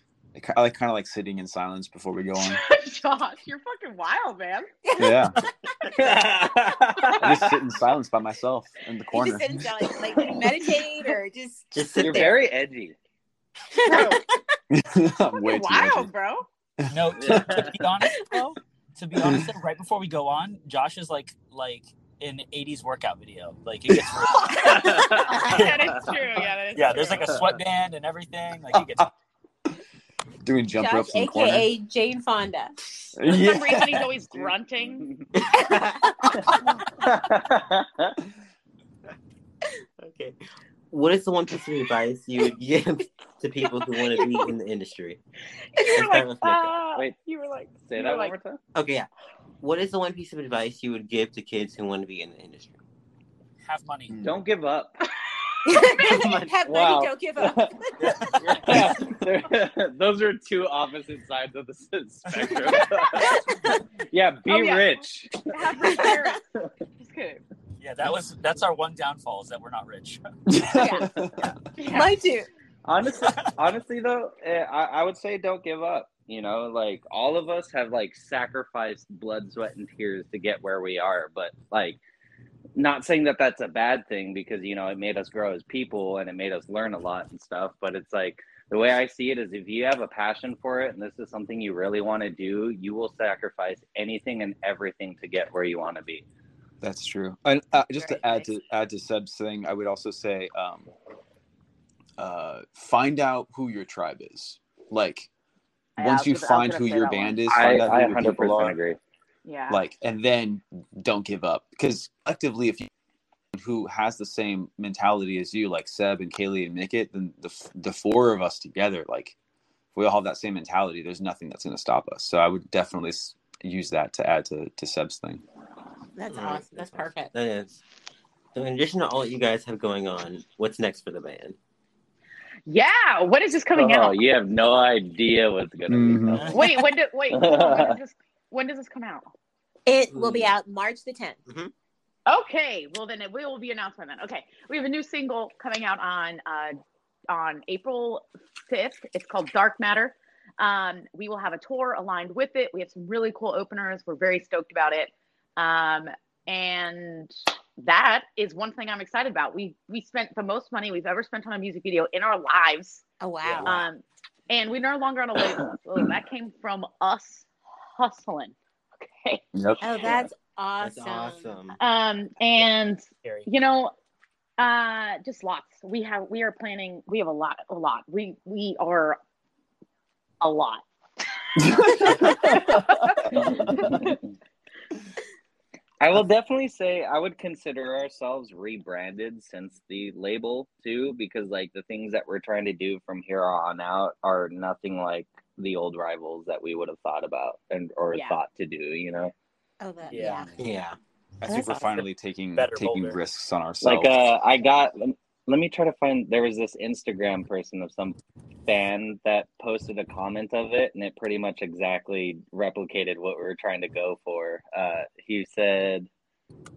I like kind of like sitting in silence before we go on. Josh, you're fucking wild, man. Yeah, I just sit in silence by myself in the You corner. just sit and sound like, like you meditate or just just sit you're there? very edgy. Bro, I'm way too wild, edgy. bro. No, to, to be honest, though, to be honest, though, right before we go on, Josh is like like an '80s workout video. Like it gets real. that is true. Yeah, that is yeah, true. there's like a sweatband and everything. Like it gets Doing jump Josh, ropes in the corner. aka Jane Fonda. For some Yeah. reason, he's always grunting. okay. What is the one piece of advice you would give to people who want to be in the industry? you were like, uh, Wait. you were like, Say that were one like, more time. Okay, yeah. What is the one piece of advice you would give to kids who want to be in the industry? have money. Don't give up. Have Wow. money, don't give up. Those are two opposite sides of the spectrum. yeah, be Oh, yeah. rich. have rich parents. Just kidding. Yeah, that was that's our one downfall is that we're not rich. Yeah. Yeah. Mine too. honestly honestly though eh, I, I would say don't give up you know like all of us have like sacrificed blood sweat and tears to get where we are but like not saying that that's a bad thing because you know it made us grow as people and it made us learn a lot and stuff but it's like the way i see it is if you have a passion for it and this is something you really want to do you will sacrifice anything and everything to get where you want to be That's true. And uh, just Very to add to add to Seb's thing, I would also say, um, uh, find out who your tribe is. Like, Yeah, I once you gonna- find who your that one. band is, i, find out who I your people 100% are. agree Yeah. Like, and then don't give up because collectively, if you who has the same mentality as you, like Seb and Kaylee and Mickett, then the the four of us together, like, if we all have that same mentality, there's nothing that's going to stop us. So I would definitely use that to add to to Seb's thing. That's Alright. awesome. That's perfect. That is. So, in addition to all that you guys have going on, what's next for the band? yeah. what is this coming oh, out? you have no idea what's gonna Mhm. be. Wait, when do wait? when, does this, when does this come out? It will be out March the 10th. Okay, well then it will be announcement then. Okay, we have a new single coming out on uh, on April fifth. It's called Dark Matter. Um, we will have a tour aligned with it. We have some really cool openers. We're very stoked about it. Um, and that is one thing I'm excited about. We we spent the most money we've ever spent on a music video in our lives. Oh wow. Um, and we're no longer on a label. So that came from us hustling. Okay. Yep. Oh, that's awesome. That's awesome. Um, and you know, uh, just lots. We have we are planning. We have a lot, a lot. We we are a lot. I will definitely say I would consider ourselves rebranded since the label too, because like the things that we're trying to do from here on out are nothing like the old rivals that we would have thought about and or Yeah. thought to do, you know? Oh, that, Yeah. yeah. Yeah. I think we're finally taking taking bolder. risks on ourselves. Like uh I got let me try to find there was this Instagram person of some fan that posted a comment of it and it pretty much exactly replicated what we were trying to go for. Uh he said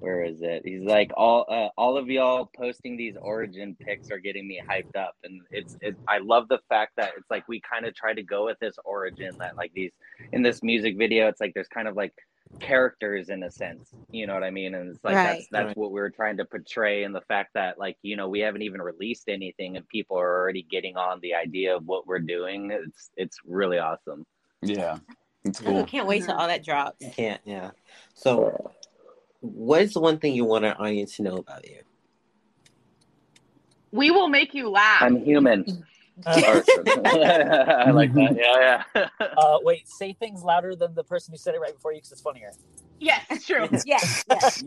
where is it? He's like all uh, all of y'all posting these origin pics are getting me hyped up and it's it I love the fact that it's like we kind of try to go with this origin that like these in this music video it's like there's kind of like characters in a sense you know what i mean and it's like Right. that's that's Right. what we were trying to portray and the fact that like you know we haven't even released anything and people are already getting on the idea of what we're doing it's it's really awesome yeah, it's cool. can't wait till all that drops. You can't, yeah. So, what is the one thing you want our audience to know about you? We will make you laugh. i'm human Uh, i like that yeah yeah uh, wait, say things louder than the person who said it right before you because it's funnier. yes, it's true. yes, yes.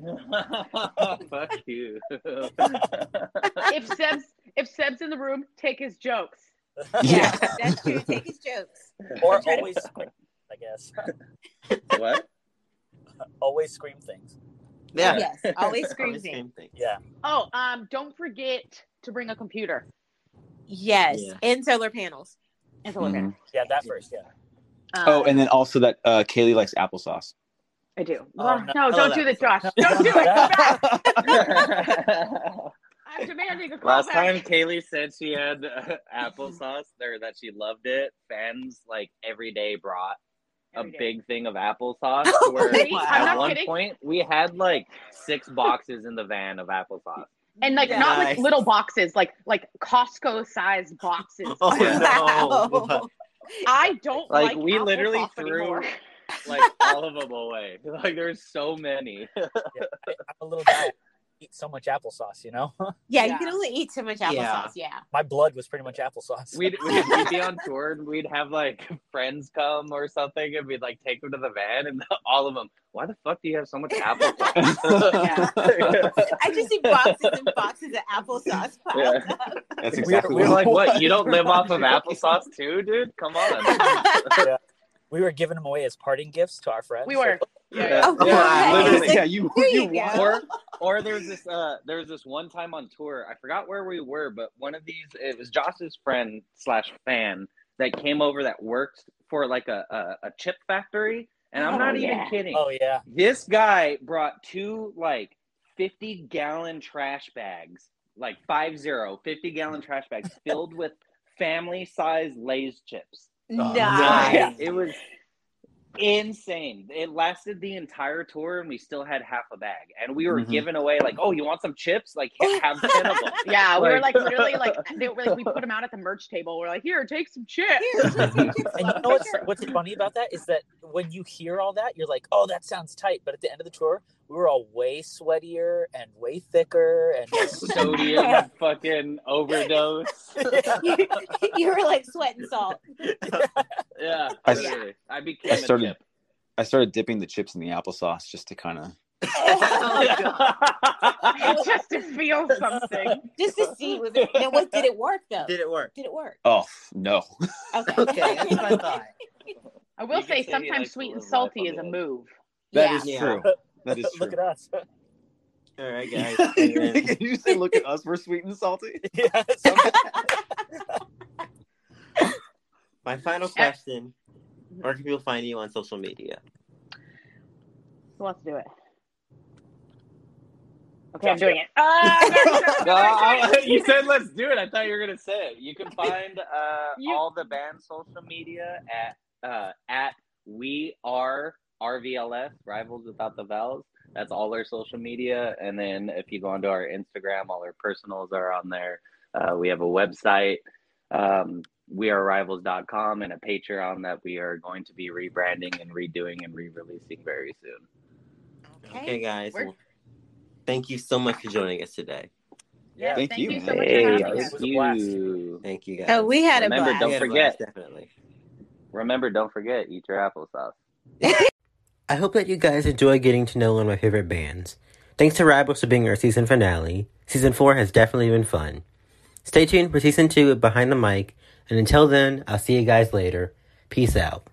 fuck you if Seb's if Seb's in the room, take his jokes. Yeah, that's true. Take his jokes. Or always scream, I guess. what always scream things. Yeah. Yes, always scream Always thing. same thing. Yeah. Oh, um, don't forget to bring a computer Yes, Yeah. and solar panels. and solar Mhm. panel. Yeah, that first, yeah. Um, Oh, and then also that uh, Kaylee likes applesauce. I do. Oh, Oh, no. no, Oh, don't do was that, Josh. Don't do it. Come back. I'm demanding a call Last back. time Kaylee said she had uh, applesauce there that she loved it, fans like every day brought Every a day. big thing of applesauce. To oh, where Wait, I'm at not one kidding. point we had like six boxes in the van of applesauce. and like not like little boxes, like like Costco sized boxes. Oh, Wow. no. I don't Like, like, we literally threw- anymore. Like all of them away. Like there's so many. yeah. I, I'm a little guy. I eat so much applesauce, you know? Yeah, you can only eat so much applesauce. Yeah. Yeah. My blood was pretty much applesauce. We'd, we'd, we'd be on tour and we'd have like friends come or something and we'd like take them to the van and all of them, why the fuck do you have so much applesauce? I just see boxes and boxes of applesauce piled Yeah. up. That's We- exactly We were like, what. what? You don't live off of applesauce too, dude? Come on. we were giving them away as parting gifts to our friends. We were. Yeah, Yeah. Oh, Yeah, nice. literally. yeah, you, There you you. Or, or there was this, uh, there was this one time on tour. I forgot where we were, but one of these, it was Josh's friend slash fan that came over that worked for like a a, a chip factory, and I'm Oh, not even yeah. kidding. Oh yeah. This guy brought two like 50 gallon trash bags, like five zero, 50 gallon trash bags filled with family size Lay's chips. Oh, nice. Yeah, it was insane. It lasted the entire tour and we still had half a bag. And we were Mhm. giving away like, oh, you want some chips? Like have 10 of them. Yeah, we were Like- like literally like they were like we put them out at the merch table. We're like, here, take some chips. Here, just some chips And you know what's what's funny about that is that when you hear all that, you're like, "Oh, that sounds tight." But at the end of the tour, we were all way sweatier and way thicker, and Sodium fucking overdose. you, you were like sweat and salt. Yeah. I- literally. I became I started- a chip. I started dipping the chips in the applesauce just to kind of. Oh, just to feel something. Just to see was it now what did it work though? Did it work? Did it work? Oh no! Okay. Okay, that's what I thought. I will You say say sometimes likes to sweet and salty is a move. That yeah. is true. That is true. look at us. All right, guys. Can you say, "Look at us, we're sweet and salty"? yeah, My final question: Where can people find you on social media? Who wants to do it. Okay, I'm doing it. Uh, No, I- you said let's do it. I thought you were gonna say it. You can find uh, You- all the band's social media at uh, at we are RVLS Rivals Without the Vowels. That's all our social media. And then if you go onto our Instagram, all our personals are on there. Uh, we have a website, um, wearerivals.com, and a Patreon that we are going to be rebranding and redoing and re-releasing very soon. Okay, guys. Well, thank you so much for joining us today. yeah, Thank thank you. you so much for Hey, having it us. was thank a blast. you. Thank you guys. Oh, we had a Remember, blast. don't had forget. blast, definitely. Remember, don't forget, eat your applesauce. I hope that you guys enjoy getting to know one of my favorite bands. Thanks to Rivals for being our season finale. Season 4 has definitely been fun. Stay tuned for season 2 of Behind the Mic, and until then, I'll see you guys later. Peace out.